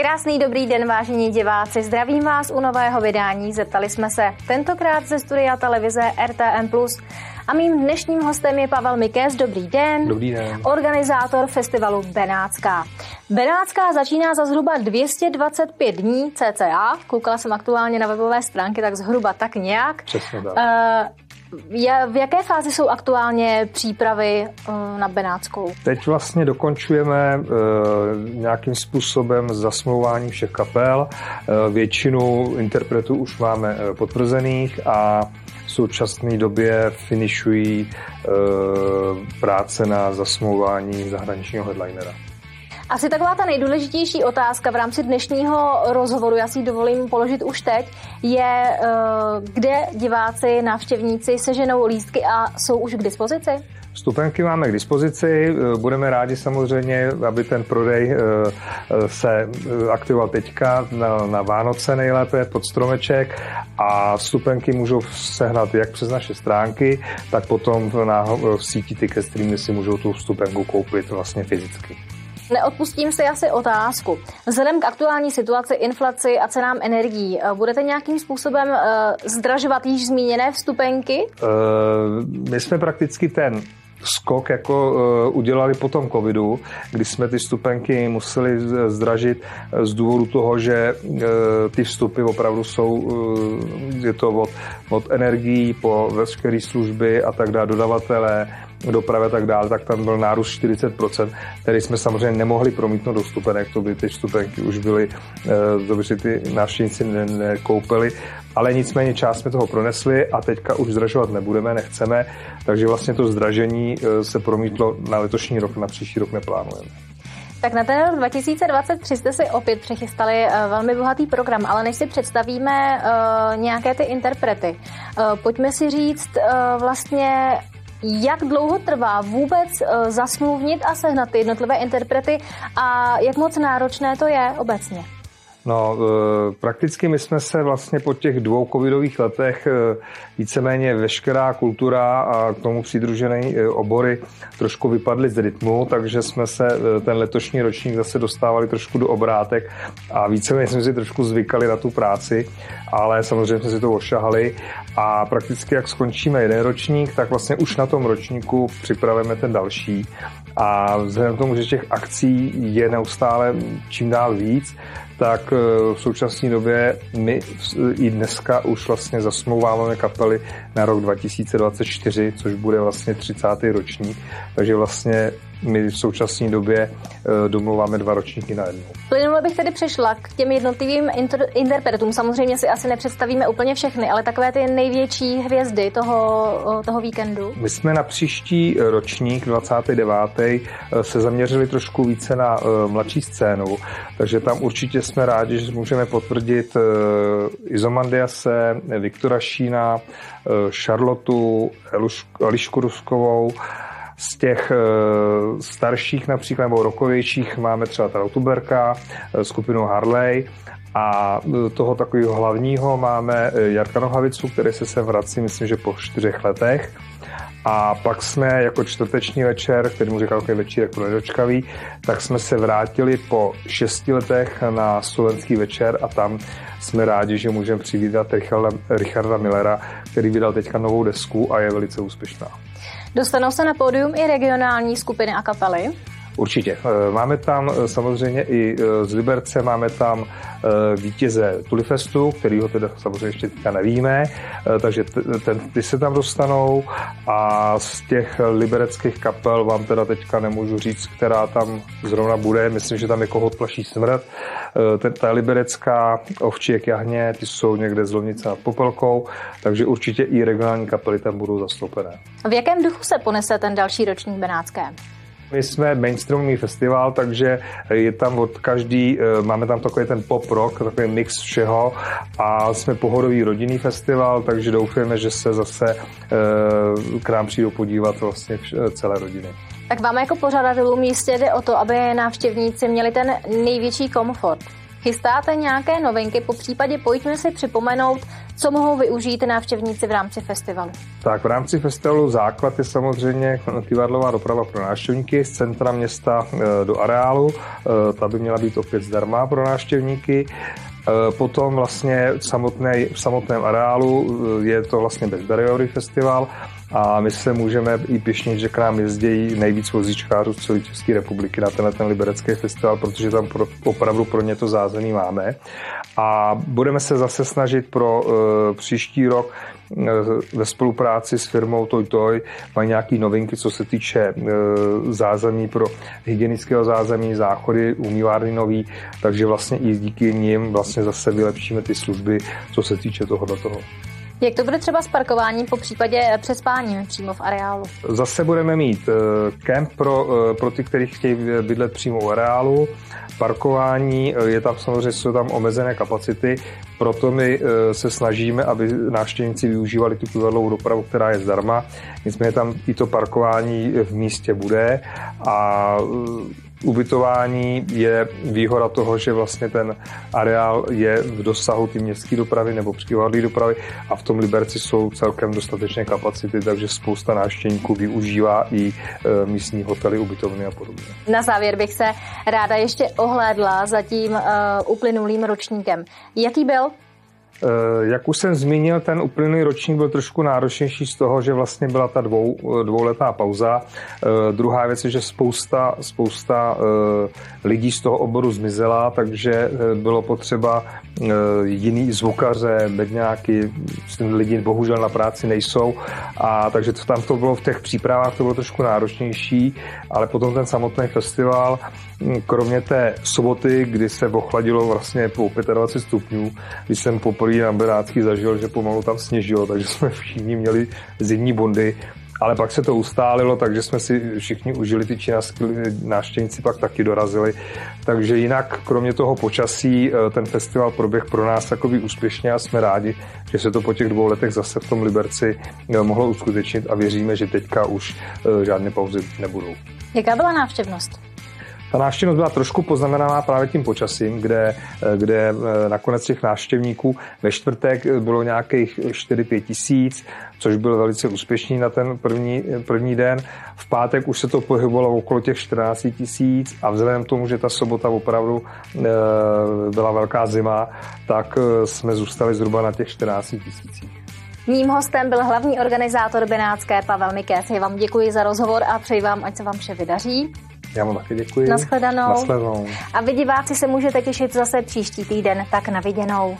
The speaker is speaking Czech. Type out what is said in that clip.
Krásný dobrý den, vážení diváci. Zdravím vás u nového vydání. Zeptali jsme se tentokrát ze studia televize RTM+. A mým dnešním hostem je Pavel Mikés. Dobrý den. Dobrý den. Organizátor festivalu Benátská. Benátská začíná za zhruba 225 dní cca. Koukala jsem aktuálně na webové stránky, tak zhruba tak nějak. Přesně tak. Uh, v jaké fázi jsou aktuálně přípravy eh, na Benátskou? Teď vlastně dokončujeme eh, nějakým způsobem zasmlouvání všech kapel. Eh, většinu interpretů už máme potvrzených a v současné době finišují práce na zasmlouvání zahraničního headlinera. Asi taková ta nejdůležitější otázka v rámci dnešního rozhovoru, já si ji dovolím položit už teď, je, eh, kde diváci, návštěvníci seženou lístky a jsou už k dispozici? Vstupenky máme k dispozici, eh, budeme rádi samozřejmě, aby ten prodej eh, se aktivoval teďka na, Vánoce nejlépe pod stromeček a vstupenky můžou sehnat jak přes naše stránky, tak potom v síti Ticketstream si můžou tu vstupenku koupit vlastně fyzicky. Neodpustím si asi otázku. Vzhledem k aktuální situaci, inflaci a cenám energií, eh, budete nějakým způsobem uh, zdražovat již zmíněné vstupenky? Uh, my jsme prakticky ten skok jako udělali po tom covidu, kdy jsme ty vstupenky museli zdražit z důvodu toho, že ty vstupy opravdu jsou, je to od, od energií po veškeré služby a tak dále, dopravy a tak dále, tak tam byl nárůst 40%, který jsme samozřejmě nemohli promítnout do stupenek, to by ty stupenky už byly, to by si ty návštěvníci nekoupili, ale nicméně část jsme toho pronesli a teďka už zdražovat nebudeme, nechceme, takže vlastně to zdražení eh, se promítlo na letošní rok, na příští rok neplánujeme. Tak na ten rok 2023 jste si opět přechystali eh, velmi bohatý program, ale než si představíme uh, nějaké ty interprety, uh, pojďme si říct uh, vlastně, jak dlouho trvá vůbec uh, zasmluvnit a sehnat ty jednotlivé interprety a jak moc náročné to je obecně? No, e, prakticky my jsme se vlastně po těch dvou covidových letech e, víceméně veškerá kultura a k tomu přidružené e, obory trošku vypadly z rytmu, takže jsme se ten letošní ročník zase dostávali trošku do obrátek a víceméně jsme si trošku zvykali na tu práci, ale samozřejmě jsme si to ošahali a prakticky jak skončíme jeden ročník, tak vlastně už na tom ročníku připravujeme ten další a vzhledem k tomu, že těch akcí je neustále čím dál víc, tak eh, v současné době my i dneska už vlastně zasmlouváváme kapely na rok 2024, což bude vlastně 30. ročník, takže vlastně my v současné době eh, domluváme dva ročníky na jednu. Plynule bych tedy přešla k těm jednotlivým inter- interpretům. Samozřejmě si asi nepředstavíme úplně všechny, ale takové ty největší hvězdy toho, toho víkendu. My jsme na příští ročník 29. Eh, se zaměřili trošku více na eh, mladší scénu, takže tam určitě jsme rádi, že můžeme potvrdit Izomandiase, Viktora Šína, Charlotu, Elišku Ruskovou, z těch eh, starších například nebo rokovějších máme třeba Trautuberka, eh, skupinu Harley a eh, toho takového hlavního máme Jarka Nohavicu, který se sem vrací, myslím, že po čtyřech letech. A pak jsme jako čtvrteční večer, který mu říkal takový večer jako nedočkavý, tak jsme se vrátili po šesti letech na slovenský večer a tam jsme rádi, že můžeme přivítat Richarda, Richarda Millera, který vydal teďka novou desku a je velice úspěšná. Dostanou se na pódium i regionální skupiny a kapely? Určitě. Eh, máme tam eh, samozřejmě i eh, z Liberce, máme tam vítěze Tulifestu, kterýho teda samozřejmě ještě teďka nevíme, takže ten, ty se tam dostanou a z těch libereckých kapel vám teda teďka nemůžu říct, která tam zrovna bude, myslím, že tam je kohot plaší smrt. Ta liberecká ovčí jahně, ty jsou někde z Lovnice nad Popelkou, takže určitě i regionální kapely tam budou zastoupené. V jakém duchu se ponese ten další ročník Benátské? My jsme mainstreamový festival, takže je tam od každý, eh, máme tam takový ten pop rock, takový mix všeho a jsme pohodový rodinný festival, takže doufáme, že se zase eh, k nám přijdou podívat vlastně celé rodiny. Tak vám jako pořadatelům jistě jde o to, aby návštěvníci měli ten největší komfort. Chystáte nějaké novinky, po případě pojďme si připomenout, co mohou využít návštěvníci v rámci festivalu? Tak v rámci festivalu základ je samozřejmě kivadlová doprava pro návštěvníky z centra města e, do areálu. E, ta by měla být opět zdarma pro návštěvníky. E, potom vlastně v, samotné, v samotném areálu je to vlastně bezbariérový festival a my se můžeme i pěšnit, že k nám jezdí nejvíc vozíčkářů z celé České republiky na tenhle ten liberecký festival, protože tam pro, opravdu pro ně to zázemí máme. A budeme se zase snažit pro uh, příští rok uh, ve spolupráci s firmou Toy Toy mají nějaké novinky, co se týče uh, zázemí pro hygienického zázemí, záchody, umývárny nový, takže vlastně i díky nim vlastně zase vylepšíme ty služby, co se týče tohoto toho. Jak to bude třeba s parkováním po případě přespáním přímo v areálu? Zase budeme mít kemp pro, pro ty, kteří chtějí bydlet přímo v areálu parkování, eh, je tam samozřejmě, jsou tam omezené kapacity, proto my eh, se snažíme, aby návštěvníci využívali tu kivadlovou dopravu, která je zdarma. Nicméně tam i to parkování v místě bude a eh, ubytování je výhoda toho, že vlastně ten areál je v dosahu ty městské dopravy nebo přikývadlé dopravy a v tom Liberci jsou celkem dostatečné kapacity, takže spousta návštěvníků využívá i e, místní hotely, ubytovny a podobně. Na závěr bych se ráda ještě ohlédla za tím uh, uplynulým ročníkem. Jaký byl? Eh, jak už jsem zmínil, ten uplynulý ročník byl trošku náročnější z toho, že vlastně byla ta dvou, eh, dvouletá pauza. Eh, druhá věc je, že spousta, spousta lidí z toho oboru zmizela, takže bylo potřeba jiný zvukaře, bedňáky, lidi bohužel na práci nejsou, a takže to, tam to bylo v těch přípravách, to bylo trošku náročnější, ale potom ten samotný festival, hm, kromě té soboty, kdy se ochladilo vlastně po 25 stupňů, když jsem poprvé poprvé na Benátský zažil, že pomalu tam sněžilo, takže jsme všichni měli zimní bondy. Ale pak se to ustálilo, takže jsme si všichni užili ty čínské návštěvníci pak taky dorazili. Takže jinak, kromě toho počasí, eh, ten festival proběh pro nás takový úspěšně a jsme rádi, že se to po těch dvou letech zase v tom Liberci eh, mohlo uskutečnit a věříme, že teďka už eh, žádné pauzy nebudou. Jaká byla návštěvnost? Ta návštěvnost byla trošku poznamenaná právě tím počasím, kde, kde eh, nakonec těch návštěvníků ve čtvrtek bylo nějakých 4-5 tisíc, což byl velice úspěšný na ten první, první den. V pátek už se to pohybovalo okolo těch 14 tisíc a vzhledem k tomu, že ta sobota opravdu byla velká zima, tak eh, jsme zůstali zhruba na těch 14 tisících. Mým hostem byl hlavní organizátor Benátské Pavel Mikés. Já vám děkuji za rozhovor a přeji vám, ať se vám vše vydaří. Já vám taky děkuji. Naschledanou. Naschledanou. A vy diváci se můžete těšit zase příští týden, tak na viděnou.